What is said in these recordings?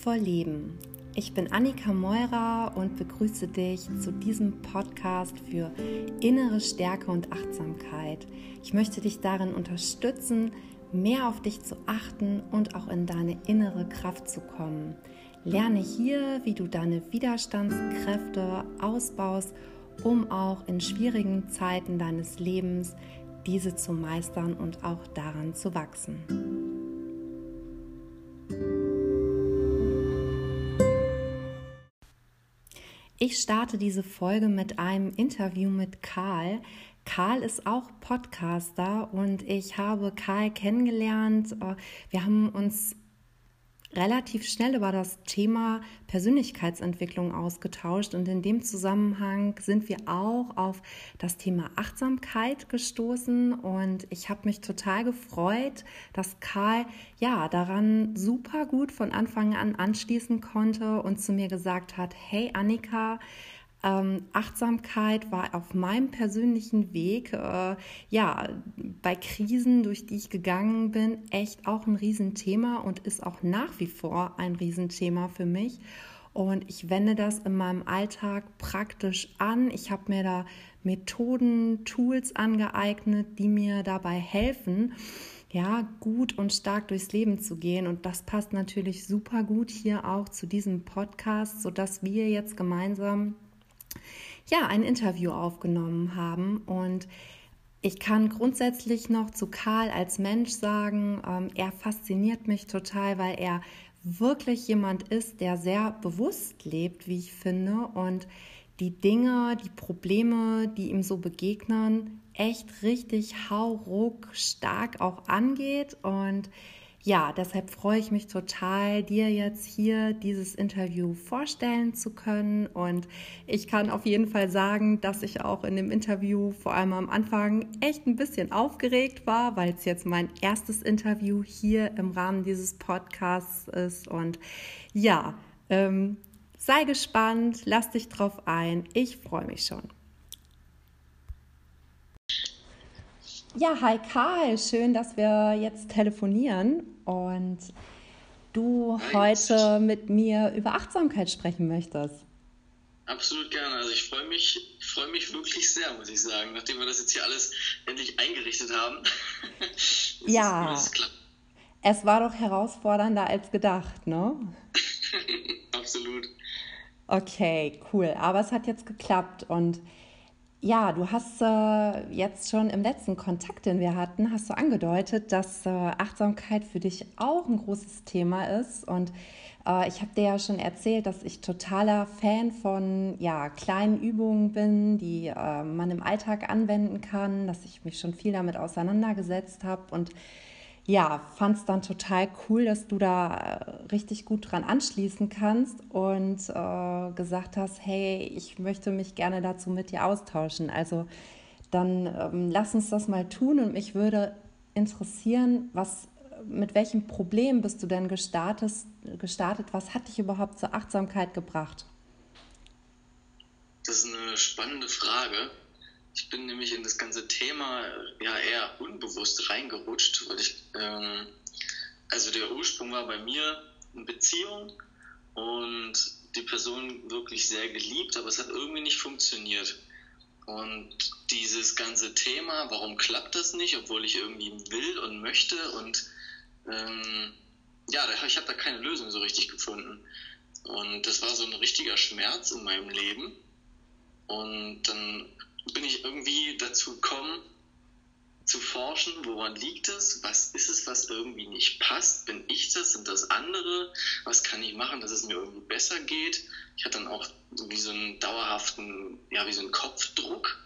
Kraftvoll Leben. Ich bin Annika Meurer und begrüße dich zu diesem Podcast für innere Stärke und Achtsamkeit. Ich möchte dich darin unterstützen, mehr auf dich zu achten und auch in deine innere Kraft zu kommen. Lerne hier, wie du deine Widerstandskräfte ausbaust, um auch in schwierigen Zeiten deines Lebens diese zu meistern und auch daran zu wachsen. Ich starte diese Folge mit einem Interview mit Karl. Karl ist auch Podcaster und ich habe Karl kennengelernt. Äh, wir haben uns relativ schnell über das Thema Persönlichkeitsentwicklung ausgetauscht. Und in dem Zusammenhang sind wir auch auf das Thema Achtsamkeit gestoßen. Und ich habe mich total gefreut, dass Karl ja daran super gut von Anfang an anschließen konnte und zu mir gesagt hat, hey Annika, ähm, Achtsamkeit war auf meinem persönlichen Weg, äh, ja, bei Krisen, durch die ich gegangen bin, echt auch ein Riesenthema und ist auch nach wie vor ein Riesenthema für mich. Und ich wende das in meinem Alltag praktisch an. Ich habe mir da Methoden, Tools angeeignet, die mir dabei helfen, ja, gut und stark durchs Leben zu gehen. Und das passt natürlich super gut hier auch zu diesem Podcast, sodass wir jetzt gemeinsam ja, ein Interview aufgenommen haben. Und ich kann grundsätzlich noch zu Karl als Mensch sagen, ähm, er fasziniert mich total, weil er wirklich jemand ist, der sehr bewusst lebt, wie ich finde, und die Dinge, die Probleme, die ihm so begegnen, echt richtig hauruck stark auch angeht und ja, deshalb freue ich mich total, dir jetzt hier dieses Interview vorstellen zu können. Und ich kann auf jeden Fall sagen, dass ich auch in dem Interview vor allem am Anfang echt ein bisschen aufgeregt war, weil es jetzt mein erstes Interview hier im Rahmen dieses Podcasts ist. Und ja, ähm, sei gespannt, lass dich drauf ein. Ich freue mich schon. Ja, hi Karl, schön, dass wir jetzt telefonieren und du heute mit mir über Achtsamkeit sprechen möchtest. Absolut gerne. Also ich freue mich, ich freue mich wirklich sehr, muss ich sagen, nachdem wir das jetzt hier alles endlich eingerichtet haben. ja. Es war doch herausfordernder als gedacht, ne? Absolut. Okay, cool. Aber es hat jetzt geklappt und ja, du hast äh, jetzt schon im letzten Kontakt, den wir hatten, hast du angedeutet, dass äh, Achtsamkeit für dich auch ein großes Thema ist. Und äh, ich habe dir ja schon erzählt, dass ich totaler Fan von ja, kleinen Übungen bin, die äh, man im Alltag anwenden kann, dass ich mich schon viel damit auseinandergesetzt habe und ja, fand es dann total cool, dass du da äh, richtig gut dran anschließen kannst und äh, gesagt hast, hey, ich möchte mich gerne dazu mit dir austauschen. Also dann ähm, lass uns das mal tun und mich würde interessieren, was, mit welchem Problem bist du denn gestartet, gestartet? Was hat dich überhaupt zur Achtsamkeit gebracht? Das ist eine spannende Frage. Ich bin nämlich in das ganze Thema ja eher unbewusst reingerutscht, weil ich, ähm, also der Ursprung war bei mir eine Beziehung und die Person wirklich sehr geliebt, aber es hat irgendwie nicht funktioniert. Und dieses ganze Thema, warum klappt das nicht, obwohl ich irgendwie will und möchte und ähm, ja, ich habe da keine Lösung so richtig gefunden. Und das war so ein richtiger Schmerz in meinem Leben. Und dann bin ich irgendwie dazu gekommen, zu forschen, woran liegt es, was ist es, was irgendwie nicht passt, bin ich das, sind das andere, was kann ich machen, dass es mir irgendwie besser geht. Ich hatte dann auch wie so einen dauerhaften, ja, wie so einen Kopfdruck,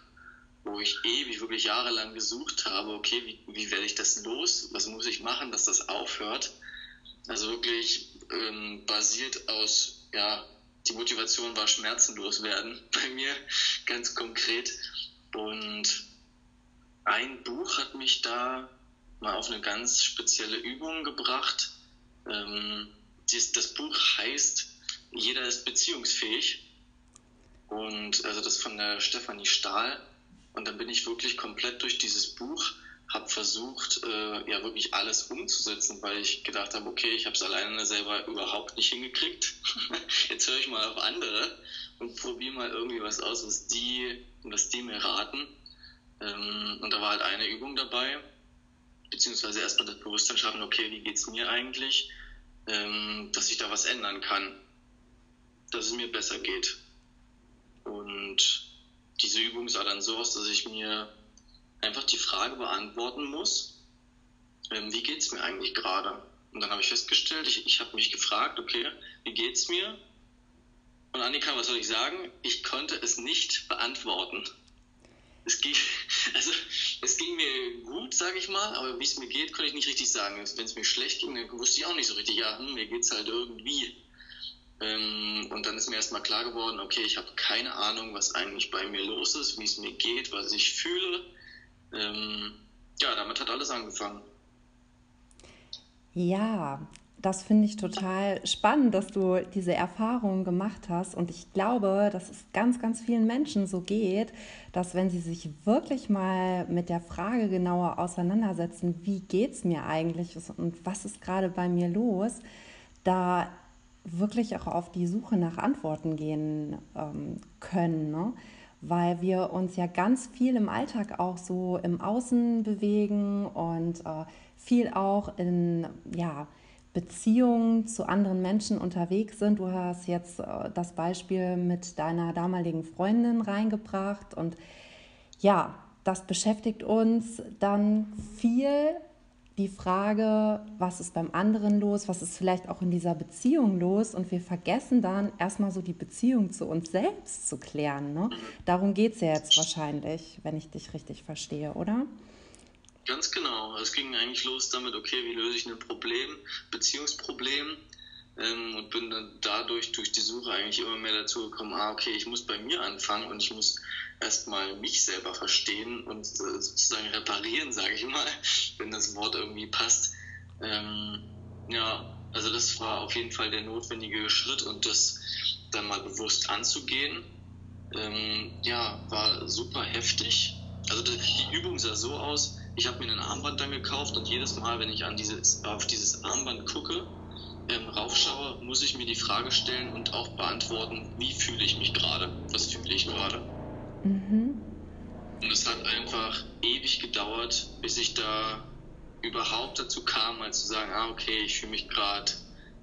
wo ich ewig, wirklich jahrelang gesucht habe, okay, wie, wie werde ich das los, was muss ich machen, dass das aufhört. Also wirklich ähm, basiert aus, ja, die Motivation war schmerzenlos werden bei mir, ganz konkret. Und ein Buch hat mich da mal auf eine ganz spezielle Übung gebracht. Ähm, das Buch heißt Jeder ist beziehungsfähig. Und also das von der Stefanie Stahl. Und dann bin ich wirklich komplett durch dieses Buch, habe versucht, äh, ja wirklich alles umzusetzen, weil ich gedacht habe, okay, ich habe es alleine selber überhaupt nicht hingekriegt. Jetzt höre ich mal auf andere und probiere mal irgendwie was aus, was die, was die mir raten. Ähm, und da war halt eine Übung dabei, beziehungsweise erstmal das Bewusstsein schaffen, okay, wie geht es mir eigentlich, ähm, dass ich da was ändern kann, dass es mir besser geht. Und diese Übung sah dann so aus, dass ich mir einfach die Frage beantworten muss, ähm, wie geht es mir eigentlich gerade? Und dann habe ich festgestellt, ich, ich habe mich gefragt, okay, wie geht es mir? Und Annika, was soll ich sagen? Ich konnte es nicht beantworten. Es ging, also, es ging mir gut, sage ich mal, aber wie es mir geht, konnte ich nicht richtig sagen. Wenn es mir schlecht ging, dann wusste ich auch nicht so richtig, ja, hm, mir geht es halt irgendwie. Ähm, und dann ist mir erstmal klar geworden, okay, ich habe keine Ahnung, was eigentlich bei mir los ist, wie es mir geht, was ich fühle. Ähm, ja, damit hat alles angefangen. Ja, das finde ich total spannend, dass du diese Erfahrung gemacht hast. Und ich glaube, dass es ganz, ganz vielen Menschen so geht, dass wenn sie sich wirklich mal mit der Frage genauer auseinandersetzen, wie geht es mir eigentlich und was ist gerade bei mir los, da wirklich auch auf die Suche nach Antworten gehen ähm, können. Ne? Weil wir uns ja ganz viel im Alltag auch so im Außen bewegen und äh, viel auch in ja, Beziehungen zu anderen Menschen unterwegs sind. Du hast jetzt äh, das Beispiel mit deiner damaligen Freundin reingebracht und ja, das beschäftigt uns dann viel die Frage, was ist beim anderen los, was ist vielleicht auch in dieser Beziehung los und wir vergessen dann erstmal so die Beziehung zu uns selbst zu klären. Ne? Darum geht es ja jetzt wahrscheinlich, wenn ich dich richtig verstehe, oder? Ganz genau. Es ging eigentlich los damit, okay, wie löse ich ein Problem, Beziehungsproblem ähm, und bin dann dadurch durch die Suche eigentlich immer mehr dazu gekommen, ah, okay, ich muss bei mir anfangen und ich muss erstmal mich selber verstehen und äh, sozusagen reparieren, sage ich mal, wenn das Wort irgendwie passt. Ähm, ja, also das war auf jeden Fall der notwendige Schritt und das dann mal bewusst anzugehen, ähm, ja, war super heftig. Also die Übung sah so aus, ich habe mir ein Armband dann gekauft und jedes Mal, wenn ich an dieses, auf dieses Armband gucke, ähm, raufschaue, muss ich mir die Frage stellen und auch beantworten, wie fühle ich mich gerade, was fühle ich gerade. Mhm. Und es hat einfach ewig gedauert, bis ich da überhaupt dazu kam, mal zu sagen, ah, okay, ich fühle mich gerade,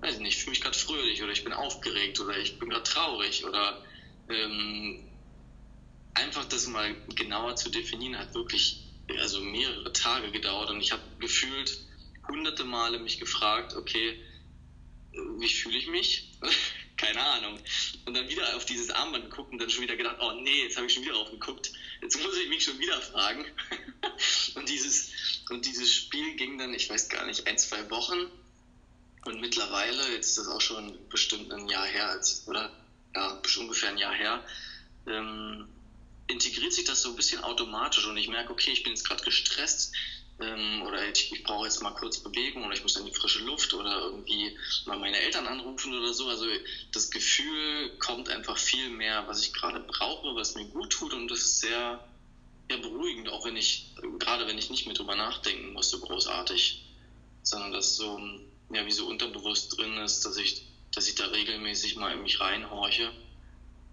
weiß nicht, ich fühle mich gerade fröhlich oder ich bin aufgeregt oder ich bin gerade traurig oder ähm, einfach das mal genauer zu definieren, hat wirklich also mehrere Tage gedauert und ich habe gefühlt hunderte Male mich gefragt, okay, wie fühle ich mich? Keine Ahnung. Und dann wieder auf dieses Armband geguckt und dann schon wieder gedacht, oh nee, jetzt habe ich schon wieder drauf geguckt. Jetzt muss ich mich schon wieder fragen. und, dieses, und dieses Spiel ging dann, ich weiß gar nicht, ein, zwei Wochen. Und mittlerweile, jetzt ist das auch schon bestimmt ein Jahr her, oder? Ja, ungefähr ein Jahr her, ähm, integriert sich das so ein bisschen automatisch und ich merke, okay, ich bin jetzt gerade gestresst, ähm, oder ich, ich brauche jetzt mal kurz Bewegung oder ich muss in die frische Luft oder irgendwie mal meine Eltern anrufen oder so. Also das Gefühl kommt einfach viel mehr, was ich gerade brauche, was mir gut tut und das ist sehr, sehr beruhigend, auch wenn ich, gerade wenn ich nicht mehr drüber nachdenken muss, so großartig, sondern dass so, ja, wie so unterbewusst drin ist, dass ich, dass ich da regelmäßig mal in mich reinhorche.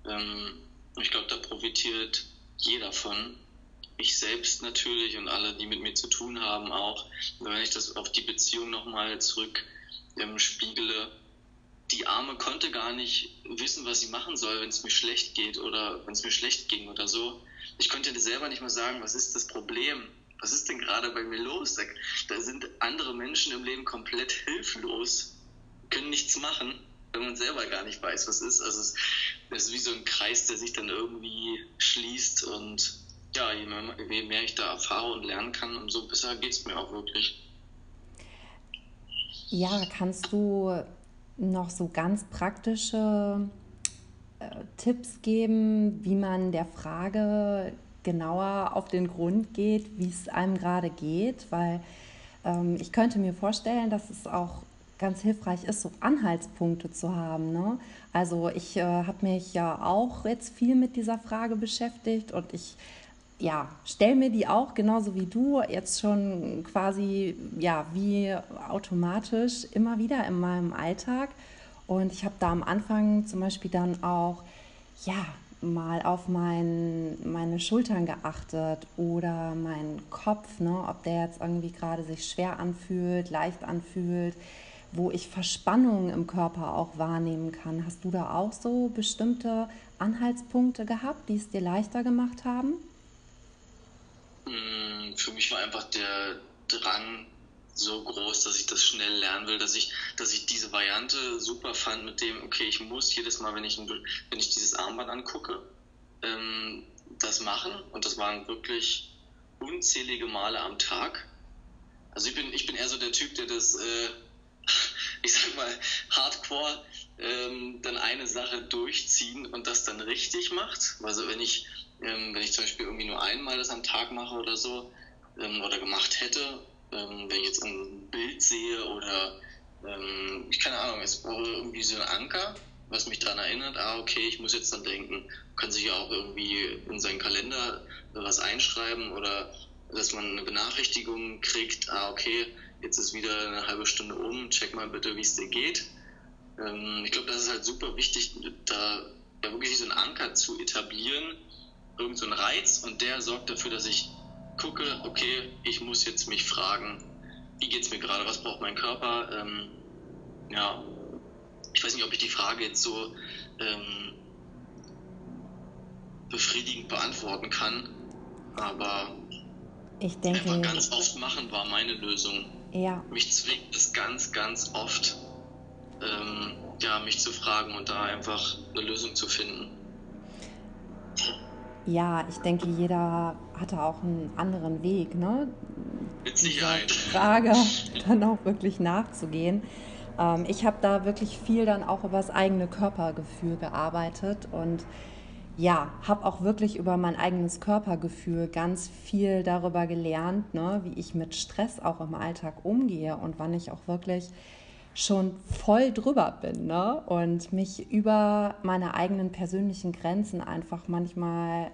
Ähm, ich glaube, da profitiert jeder von ich selbst natürlich und alle, die mit mir zu tun haben, auch. wenn ich das auf die Beziehung nochmal zurück ähm, spiegele, die Arme konnte gar nicht wissen, was sie machen soll, wenn es mir schlecht geht oder wenn es mir schlecht ging oder so. Ich konnte selber nicht mal sagen, was ist das Problem? Was ist denn gerade bei mir los? Da, sind andere Menschen im Leben komplett hilflos, können nichts machen, wenn man selber gar nicht weiß, was ist. Also es ist wie so ein Kreis, der sich dann irgendwie schließt und ja, je mehr, je mehr ich da erfahre und lernen kann, umso besser geht es mir auch wirklich. Ja, kannst du noch so ganz praktische äh, Tipps geben, wie man der Frage genauer auf den Grund geht, wie es einem gerade geht? Weil ähm, ich könnte mir vorstellen, dass es auch ganz hilfreich ist, so Anhaltspunkte zu haben. Ne? Also ich äh, habe mich ja auch jetzt viel mit dieser Frage beschäftigt und ich ja, stelle mir die auch genauso wie du jetzt schon quasi ja wie automatisch immer wieder in meinem Alltag. Und ich habe da am Anfang zum Beispiel dann auch ja mal auf mein, meine Schultern geachtet oder meinen Kopf, ne, ob der jetzt irgendwie gerade sich schwer anfühlt, leicht anfühlt, wo ich Verspannungen im Körper auch wahrnehmen kann. Hast du da auch so bestimmte Anhaltspunkte gehabt, die es dir leichter gemacht haben? Mm, für mich war einfach der Drang so groß, dass ich das schnell lernen will, dass ich, dass ich diese Variante super fand mit dem, okay, ich muss jedes Mal, wenn ich, wenn ich dieses Armband angucke, ähm, das machen. Und das waren wirklich unzählige Male am Tag. Also ich bin, ich bin eher so der Typ, der das, äh, ich sag mal, hardcore ähm, dann eine Sache durchziehen und das dann richtig macht. Also wenn ich, ähm, wenn ich zum Beispiel irgendwie nur einmal das am Tag mache oder so, ähm, oder gemacht hätte, ähm, wenn ich jetzt ein Bild sehe oder ähm, ich keine Ahnung, es brauche irgendwie so ein Anker, was mich daran erinnert, ah, okay, ich muss jetzt dann denken, kann sich ja auch irgendwie in seinen Kalender was einschreiben oder dass man eine Benachrichtigung kriegt, ah, okay, jetzt ist wieder eine halbe Stunde um, check mal bitte, wie es dir geht. Ähm, ich glaube, das ist halt super wichtig, da ja wirklich so einen Anker zu etablieren, irgend so Reiz und der sorgt dafür, dass ich gucke, okay, ich muss jetzt mich fragen, wie geht es mir gerade, was braucht mein Körper? Ähm, ja, ich weiß nicht, ob ich die Frage jetzt so ähm, befriedigend beantworten kann, aber ich denke, einfach ganz oft machen war meine Lösung. Ja. Mich zwingt es ganz, ganz oft, ähm, ja, mich zu fragen und da einfach eine Lösung zu finden. Ja, ich denke, jeder hatte auch einen anderen Weg, ne? Mit Sicherheit. Frage dann auch wirklich nachzugehen. Ähm, ich habe da wirklich viel dann auch über das eigene Körpergefühl gearbeitet und ja, habe auch wirklich über mein eigenes Körpergefühl ganz viel darüber gelernt, ne, wie ich mit Stress auch im Alltag umgehe und wann ich auch wirklich schon voll drüber bin ne? und mich über meine eigenen persönlichen Grenzen einfach manchmal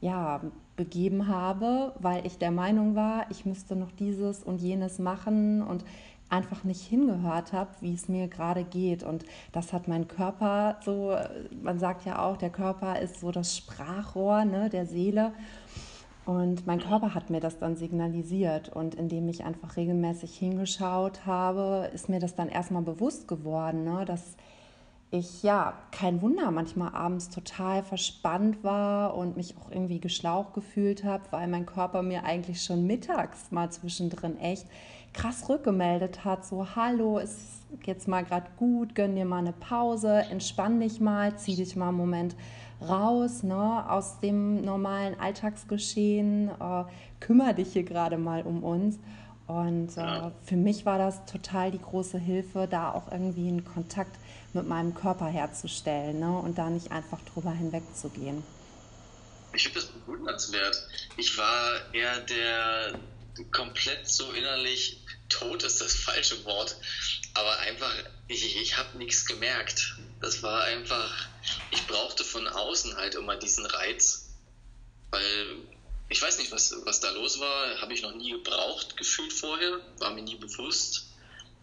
ja, begeben habe, weil ich der Meinung war, ich müsste noch dieses und jenes machen und einfach nicht hingehört habe, wie es mir gerade geht. Und das hat mein Körper so, man sagt ja auch, der Körper ist so das Sprachrohr ne, der Seele. Und mein Körper hat mir das dann signalisiert. Und indem ich einfach regelmäßig hingeschaut habe, ist mir das dann erstmal bewusst geworden, ne, dass ich ja kein Wunder manchmal abends total verspannt war und mich auch irgendwie geschlaucht gefühlt habe, weil mein Körper mir eigentlich schon mittags mal zwischendrin echt krass rückgemeldet hat, so hallo, ist jetzt mal gerade gut, gönn dir mal eine Pause, entspann dich mal, zieh dich mal einen Moment raus ne, aus dem normalen Alltagsgeschehen, äh, kümmere dich hier gerade mal um uns. Und äh, für mich war das total die große Hilfe, da auch irgendwie einen Kontakt mit meinem Körper herzustellen ne, und da nicht einfach drüber hinwegzugehen. Ich finde das bewundernswert. Ich war eher der komplett so innerlich tot ist das falsche Wort, aber einfach, ich, ich habe nichts gemerkt. Das war einfach, ich brauchte von außen halt immer diesen Reiz, weil ich weiß nicht, was, was da los war, habe ich noch nie gebraucht, gefühlt vorher, war mir nie bewusst.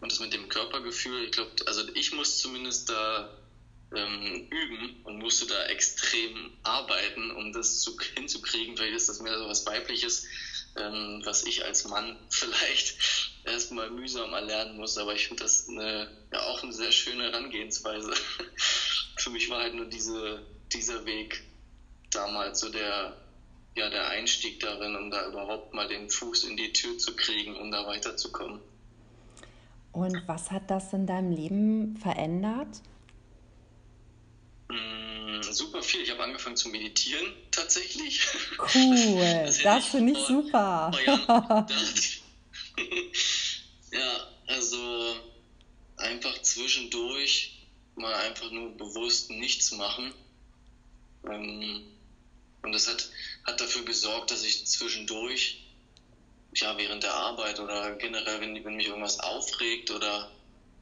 Und das mit dem Körpergefühl, ich glaube, also ich muss zumindest da ähm, üben und musste da extrem arbeiten, um das zu, hinzukriegen. Vielleicht ist das mehr so was Weibliches, ähm, was ich als Mann vielleicht erstmal mühsam erlernen muss. Aber ich finde das eine, ja, auch eine sehr schöne Herangehensweise. Für mich war halt nur diese, dieser Weg damals so der, ja, der Einstieg darin, um da überhaupt mal den Fuß in die Tür zu kriegen, um da weiterzukommen. Und was hat das in deinem Leben verändert? Mm, super viel. Ich habe angefangen zu meditieren tatsächlich. Cool, das, das finde ich super. ja, also einfach zwischendurch mal einfach nur bewusst nichts machen. Ähm, und das hat, hat dafür gesorgt, dass ich zwischendurch, ja, während der Arbeit oder generell, wenn, wenn mich irgendwas aufregt oder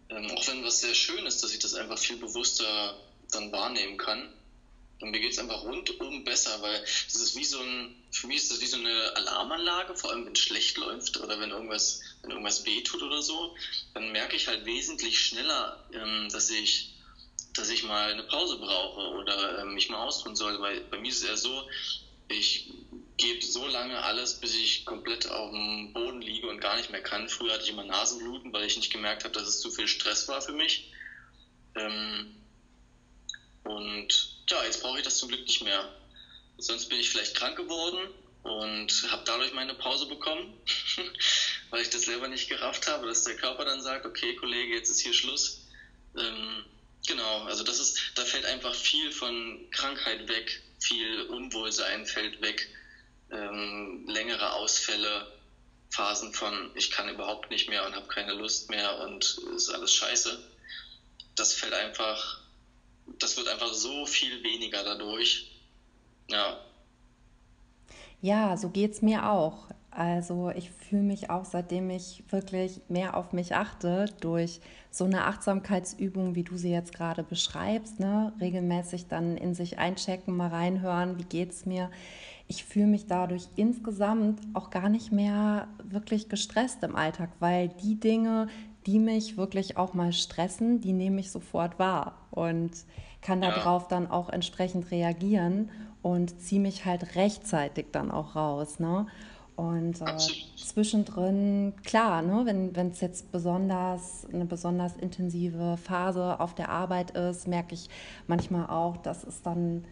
ähm, auch wenn was sehr schön ist, dass ich das einfach viel bewusster dann wahrnehmen kann. Und mir geht es einfach rundum besser, weil das ist wie so ein, für mich ist das wie so eine Alarmanlage, vor allem wenn es schlecht läuft oder wenn irgendwas, wenn irgendwas wehtut oder so, dann merke ich halt wesentlich schneller, ähm, dass ich, dass ich mal eine Pause brauche oder ähm, mich mal ausruhen soll. Weil bei mir ist es eher so, ich gebe so lange alles, bis ich komplett auf dem Boden liege und gar nicht mehr kann. Früher hatte ich immer Nasenbluten, weil ich nicht gemerkt habe, dass es zu viel Stress war für mich. Ähm, und ja, jetzt brauche ich das zum Glück nicht mehr. Sonst bin ich vielleicht krank geworden und habe dadurch meine Pause bekommen, weil ich das selber nicht gerafft habe, dass der Körper dann sagt, okay, Kollege, jetzt ist hier Schluss. Ähm, genau, also das ist, da fällt einfach viel von Krankheit weg, viel Unwohlsein fällt weg, ähm, längere Ausfälle, Phasen von ich kann überhaupt nicht mehr und habe keine Lust mehr und ist alles scheiße. Das fällt einfach das wird einfach so viel weniger dadurch. Ja. Ja, so geht es mir auch. Also ich fühle mich auch, seitdem ich wirklich mehr auf mich achte, durch so eine Achtsamkeitsübung, wie du sie jetzt gerade beschreibst, ne? regelmäßig dann in sich einchecken, mal reinhören, wie geht es mir. Ich fühle mich dadurch insgesamt auch gar nicht mehr wirklich gestresst im Alltag, weil die Dinge, die mich wirklich auch mal stressen, die nehme ich sofort wahr und kann darauf dann auch entsprechend reagieren und ziehe mich halt rechtzeitig dann auch raus. Ne? Und äh, zwischendrin, klar, ne, wenn es jetzt besonders eine besonders intensive Phase auf der Arbeit ist, merke ich manchmal auch, dass es dann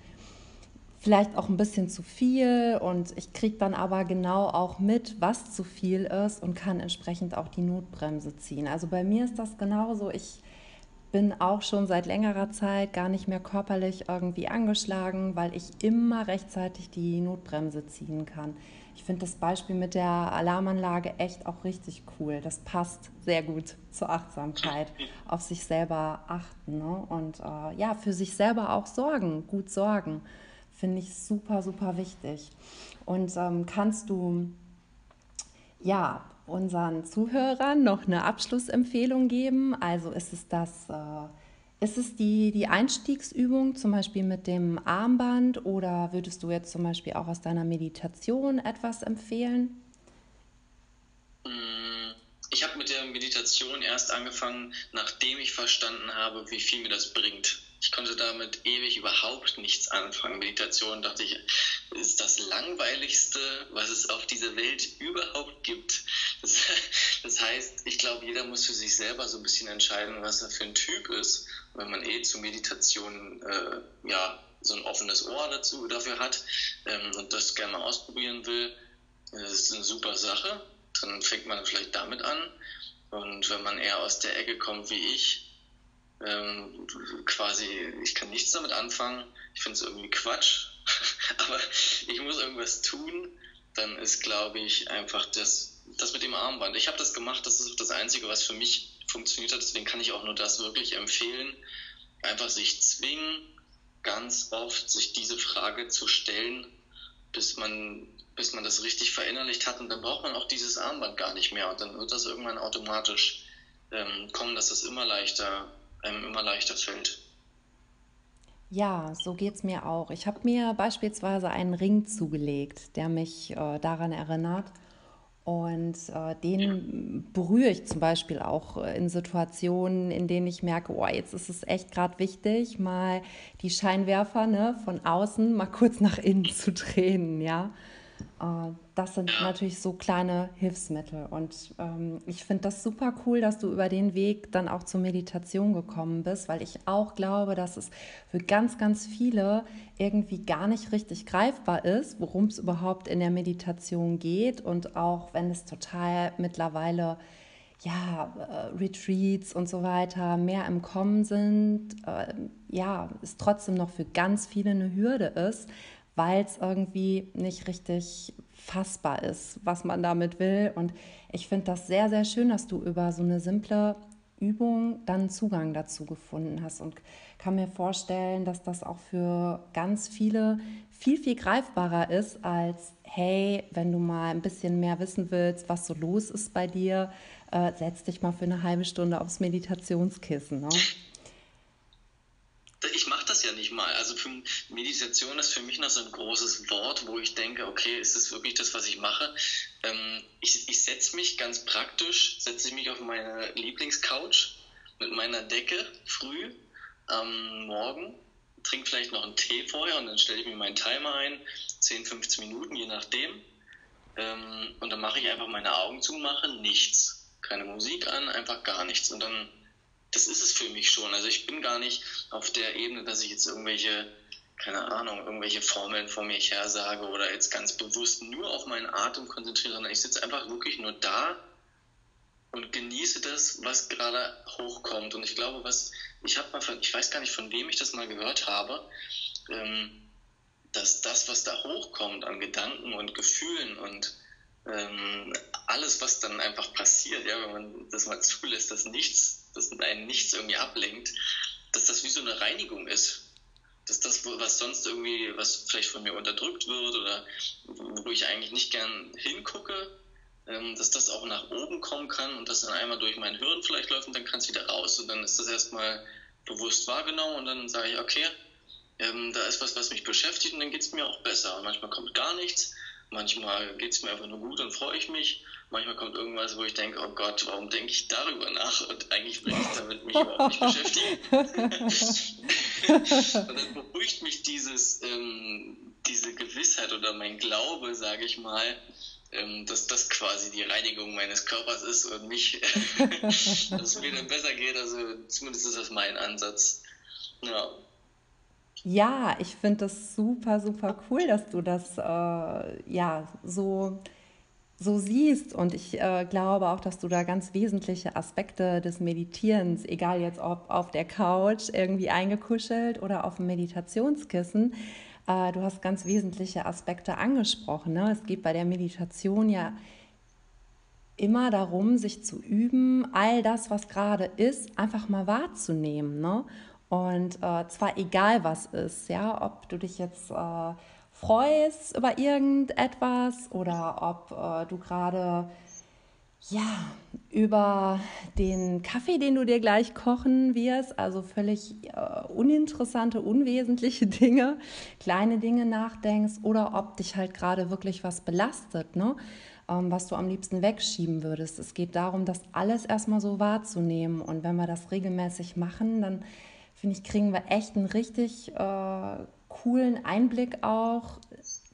vielleicht auch ein bisschen zu viel und ich kriege dann aber genau auch mit, was zu viel ist und kann entsprechend auch die Notbremse ziehen. Also bei mir ist das genauso. Ich bin auch schon seit längerer Zeit gar nicht mehr körperlich irgendwie angeschlagen, weil ich immer rechtzeitig die Notbremse ziehen kann. Ich finde das Beispiel mit der Alarmanlage echt auch richtig cool. Das passt sehr gut zur Achtsamkeit, auf sich selber achten ne? und äh, ja, für sich selber auch sorgen, gut sorgen finde ich super, super wichtig. Und ähm, kannst du ja unseren Zuhörern noch eine Abschlussempfehlung geben? Also ist es das, äh, ist es die, die Einstiegsübung zum Beispiel mit dem Armband oder würdest du jetzt zum Beispiel auch aus deiner Meditation etwas empfehlen? Ich habe mit der Meditation erst angefangen, nachdem ich verstanden habe, wie viel mir das bringt ich konnte damit ewig überhaupt nichts anfangen. Meditation dachte ich, ist das langweiligste, was es auf dieser Welt überhaupt gibt. Das, das heißt, ich glaube, jeder muss für sich selber so ein bisschen entscheiden, was er für ein Typ ist. wenn man eh zu Meditation äh, ja so ein offenes Ohr dazu dafür hat ähm, und das gerne mal ausprobieren will, das ist eine super Sache. Dann fängt man vielleicht damit an. Und wenn man eher aus der Ecke kommt wie ich, ähm, quasi, ich kann nichts damit anfangen, ich finde es irgendwie Quatsch, aber ich muss irgendwas tun, dann ist, glaube ich, einfach das, das mit dem Armband. Ich habe das gemacht, das ist das Einzige, was für mich funktioniert hat, deswegen kann ich auch nur das wirklich empfehlen. Einfach sich zwingen, ganz oft sich diese Frage zu stellen, bis man, bis man das richtig verinnerlicht hat. Und dann braucht man auch dieses Armband gar nicht mehr. Und dann wird das irgendwann automatisch ähm, kommen, dass das immer leichter einem immer leichter fällt. Ja, so geht es mir auch. Ich habe mir beispielsweise einen Ring zugelegt, der mich äh, daran erinnert. Und äh, den berühre ich zum Beispiel auch äh, in Situationen, in denen ich merke, oh, jetzt ist es echt gerade wichtig, mal die Scheinwerfer ne, von außen mal kurz nach innen zu drehen, ja. Äh, das sind natürlich so kleine Hilfsmittel. Und ähm, ich finde das super cool, dass du über den Weg dann auch zur Meditation gekommen bist, weil ich auch glaube, dass es für ganz, ganz viele irgendwie gar nicht richtig greifbar ist, worum es überhaupt in der Meditation geht. Und auch wenn es total mittlerweile ja, äh, Retreats und so weiter mehr im Kommen sind, äh, ja, es trotzdem noch für ganz viele eine Hürde ist, weil es irgendwie nicht richtig fassbar ist, was man damit will. Und ich finde das sehr, sehr schön, dass du über so eine simple Übung dann Zugang dazu gefunden hast und kann mir vorstellen, dass das auch für ganz viele viel, viel greifbarer ist als, hey, wenn du mal ein bisschen mehr wissen willst, was so los ist bei dir, äh, setz dich mal für eine halbe Stunde aufs Meditationskissen. Ne? Ich das ja nicht mal. Also für Meditation ist für mich noch so ein großes Wort, wo ich denke, okay, ist das wirklich das, was ich mache? Ähm, ich ich setze mich ganz praktisch, setze ich mich auf meine Lieblingscouch mit meiner Decke früh am Morgen, trinke vielleicht noch einen Tee vorher und dann stelle ich mir meinen Timer ein, 10, 15 Minuten, je nachdem. Ähm, und dann mache ich einfach meine Augen zu, mache nichts. Keine Musik an, einfach gar nichts. Und dann das ist es für mich schon. Also ich bin gar nicht auf der Ebene, dass ich jetzt irgendwelche, keine Ahnung, irgendwelche Formeln vor mir her sage oder jetzt ganz bewusst nur auf meinen Atem konzentriere, sondern ich sitze einfach wirklich nur da und genieße das, was gerade hochkommt. Und ich glaube, was, ich habe mal von, ich weiß gar nicht, von wem ich das mal gehört habe, ähm, dass das, was da hochkommt an Gedanken und Gefühlen und ähm, alles, was dann einfach passiert, ja, wenn man das mal zulässt, dass nichts dass einen nichts irgendwie ablenkt, dass das wie so eine Reinigung ist. Dass das, was sonst irgendwie, was vielleicht von mir unterdrückt wird oder wo ich eigentlich nicht gern hingucke, ähm, dass das auch nach oben kommen kann und das dann einmal durch mein Hirn vielleicht läuft und dann kann es wieder raus. Und dann ist das erstmal bewusst wahrgenommen und dann sage ich, okay, ähm, da ist was, was mich beschäftigt und dann geht es mir auch besser. Und manchmal kommt gar nichts, manchmal geht es mir einfach nur gut und freue ich mich manchmal kommt irgendwas, wo ich denke, oh Gott, warum denke ich darüber nach? Und eigentlich will ich damit mich überhaupt nicht beschäftigen. und dann beruhigt mich dieses, ähm, diese Gewissheit oder mein Glaube, sage ich mal, ähm, dass das quasi die Reinigung meines Körpers ist und nicht, dass es mir dann besser geht. Also zumindest ist das mein Ansatz. Ja. Ja, ich finde das super, super cool, dass du das äh, ja so so siehst. Und ich äh, glaube auch, dass du da ganz wesentliche Aspekte des Meditierens, egal jetzt ob auf der Couch irgendwie eingekuschelt oder auf dem Meditationskissen, äh, du hast ganz wesentliche Aspekte angesprochen. Ne? Es geht bei der Meditation ja immer darum, sich zu üben, all das, was gerade ist, einfach mal wahrzunehmen. Ne? Und äh, zwar egal was ist, ja, ob du dich jetzt äh, freust über irgendetwas oder ob äh, du gerade ja über den Kaffee, den du dir gleich kochen wirst, also völlig äh, uninteressante, unwesentliche Dinge, kleine Dinge nachdenkst oder ob dich halt gerade wirklich was belastet, ne? Ähm, was du am liebsten wegschieben würdest. Es geht darum, das alles erstmal so wahrzunehmen und wenn wir das regelmäßig machen, dann finde ich, kriegen wir echt einen richtig äh, coolen Einblick auch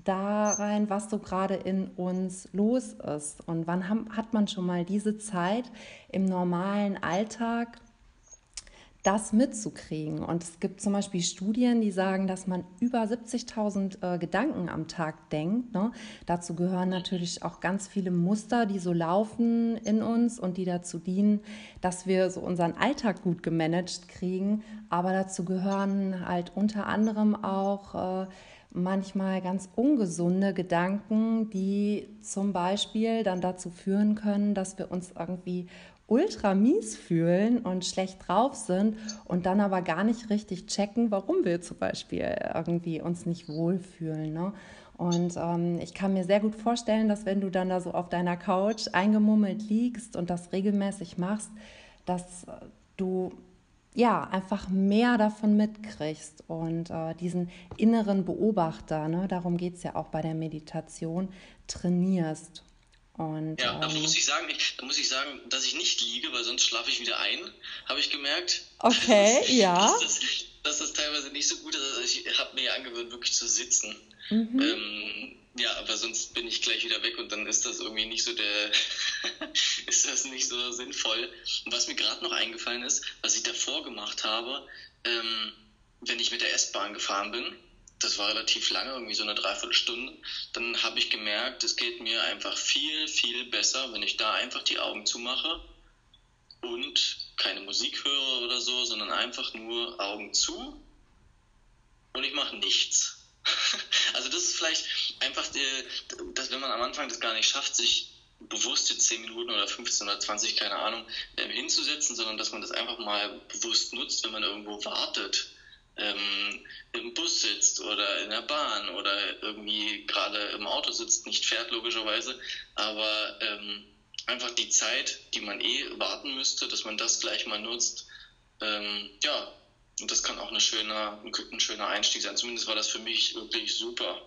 da rein, was so gerade in uns los ist. Und wann hat man schon mal diese Zeit im normalen Alltag, das mitzukriegen. Und es gibt zum Beispiel Studien, die sagen, dass man über 70.000 äh, Gedanken am Tag denkt. Ne? Dazu gehören natürlich auch ganz viele Muster, die so laufen in uns und die dazu dienen, dass wir so unseren Alltag gut gemanagt kriegen. Aber dazu gehören halt unter anderem auch äh, manchmal ganz ungesunde Gedanken, die zum Beispiel dann dazu führen können, dass wir uns irgendwie ultra mies fühlen und schlecht drauf sind und dann aber gar nicht richtig checken, warum wir zum Beispiel irgendwie uns nicht wohlfühlen. Ne? Und ähm, ich kann mir sehr gut vorstellen, dass wenn du dann da so auf deiner Couch eingemummelt liegst und das regelmäßig machst, dass du ja einfach mehr davon mitkriegst und äh, diesen inneren Beobachter, ne, darum geht es ja auch bei der Meditation, trainierst. Und, ja, ähm, da muss ich sagen, ich, da muss ich sagen, dass ich nicht liege, weil sonst schlafe ich wieder ein, habe ich gemerkt. Okay, dass, ja. Dass das, dass das, teilweise nicht so gut ist. Also ich habe mir ja angewöhnt, wirklich zu sitzen. Mhm. Ähm, ja, aber sonst bin ich gleich wieder weg und dann ist das irgendwie nicht so der, ist das nicht so sinnvoll. Und was mir gerade noch eingefallen ist, was ich davor gemacht habe, ähm, wenn ich mit der S-Bahn gefahren bin, das war relativ lange, irgendwie so eine Dreiviertelstunde, dann habe ich gemerkt, es geht mir einfach viel, viel besser, wenn ich da einfach die Augen zumache und keine Musik höre oder so, sondern einfach nur Augen zu und ich mache nichts. also das ist vielleicht einfach, die, dass wenn man am Anfang das gar nicht schafft, sich bewusst jetzt 10 Minuten oder 15 oder 20, keine Ahnung, ähm, hinzusetzen, sondern dass man das einfach mal bewusst nutzt, wenn man irgendwo wartet ähm, im Bus sitzt oder in der Bahn oder irgendwie gerade im Auto sitzt, nicht fährt logischerweise, aber ähm, einfach die Zeit, die man eh warten müsste, dass man das gleich mal nutzt, ähm, ja, und das kann auch eine schöne, ein schöner Einstieg sein. Zumindest war das für mich wirklich super.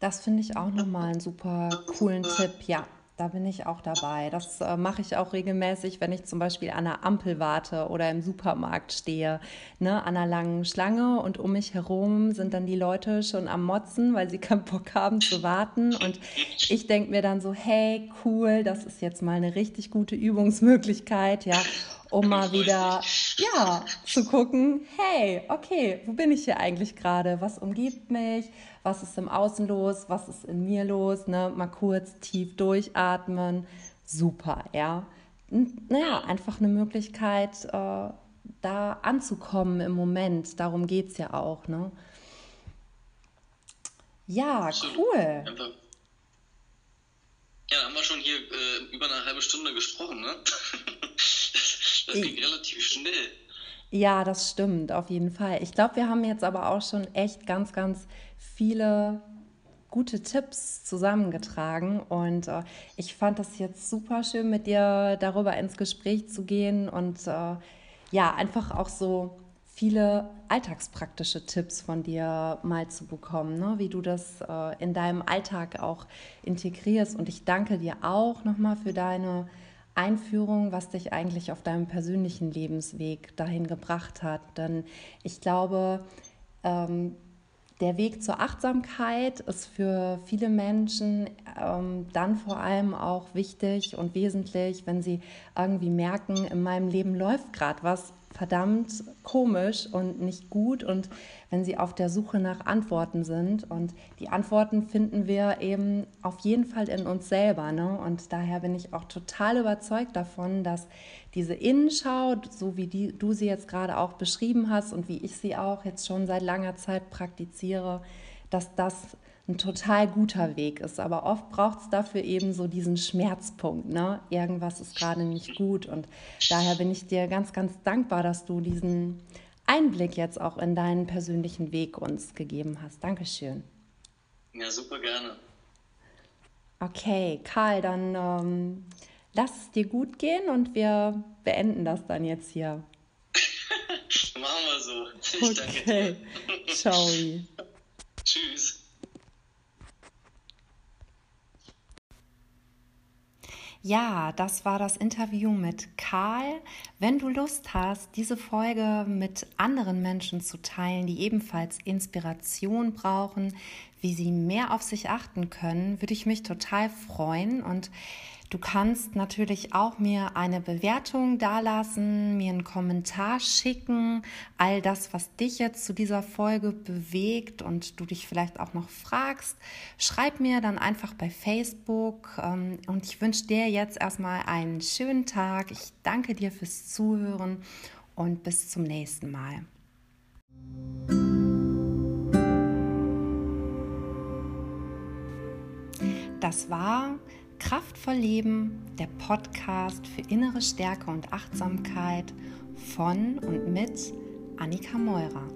Das finde ich auch nochmal einen super coolen Tipp, ja. Da bin ich auch dabei. Das äh, mache ich auch regelmäßig, wenn ich zum Beispiel an der Ampel warte oder im Supermarkt stehe, ne, an einer langen Schlange und um mich herum sind dann die Leute schon am Motzen, weil sie keinen Bock haben zu warten. Und ich denke mir dann so, hey, cool, das ist jetzt mal eine richtig gute Übungsmöglichkeit, ja, um mal wieder, ja, zu gucken, hey, okay, wo bin ich hier eigentlich gerade? Was umgibt mich? Was ist im Außen los, was ist in mir los, ne? mal kurz tief durchatmen, super, ja. naja, einfach eine Möglichkeit, äh, da anzukommen im Moment, darum geht es ja auch, ne? Ja, cool. Ja, da haben wir schon hier äh, über eine halbe Stunde gesprochen, ne? das, das ging relativ schnell. Ja, das stimmt, auf jeden Fall. Ich glaube, wir haben jetzt aber auch schon echt ganz, ganz viele gute Tipps zusammengetragen und äh, ich fand das jetzt super schön, mit dir darüber ins Gespräch zu gehen und äh, ja, einfach auch so viele alltagspraktische Tipps von dir mal zu bekommen, ne? wie du das äh, in deinem Alltag auch integrierst. Und ich danke dir auch nochmal für deine Einführung, was dich eigentlich auf deinem persönlichen Lebensweg dahin gebracht hat. Denn ich glaube, ähm, der Weg zur Achtsamkeit ist für viele Menschen ähm, dann vor allem auch wichtig und wesentlich, wenn sie irgendwie merken, in meinem Leben läuft gerade was verdammt komisch und nicht gut und wenn sie auf der Suche nach Antworten sind. Und die Antworten finden wir eben auf jeden Fall in uns selber. Ne? Und daher bin ich auch total überzeugt davon, dass diese Innenschau, so wie die, du sie jetzt gerade auch beschrieben hast und wie ich sie auch jetzt schon seit langer Zeit praktiziere, dass das ein total guter Weg ist. Aber oft braucht es dafür eben so diesen Schmerzpunkt. Ne? Irgendwas ist gerade nicht gut. Und daher bin ich dir ganz, ganz dankbar, dass du diesen Einblick jetzt auch in deinen persönlichen Weg uns gegeben hast. Dankeschön. Ja, super gerne. Okay, Karl, dann ähm, lass es dir gut gehen und wir beenden das dann jetzt hier. Machen wir so. Ich okay. Ciao. Tschüss. Ja, das war das Interview mit Karl. Wenn du Lust hast, diese Folge mit anderen Menschen zu teilen, die ebenfalls Inspiration brauchen, wie sie mehr auf sich achten können, würde ich mich total freuen und Du kannst natürlich auch mir eine Bewertung dalassen, mir einen Kommentar schicken, all das, was dich jetzt zu dieser Folge bewegt und du dich vielleicht auch noch fragst. Schreib mir dann einfach bei Facebook ähm, und ich wünsche dir jetzt erstmal einen schönen Tag. Ich danke dir fürs Zuhören und bis zum nächsten Mal. Das war Kraftvoll Leben, der Podcast für innere Stärke und Achtsamkeit von und mit Annika Meurer.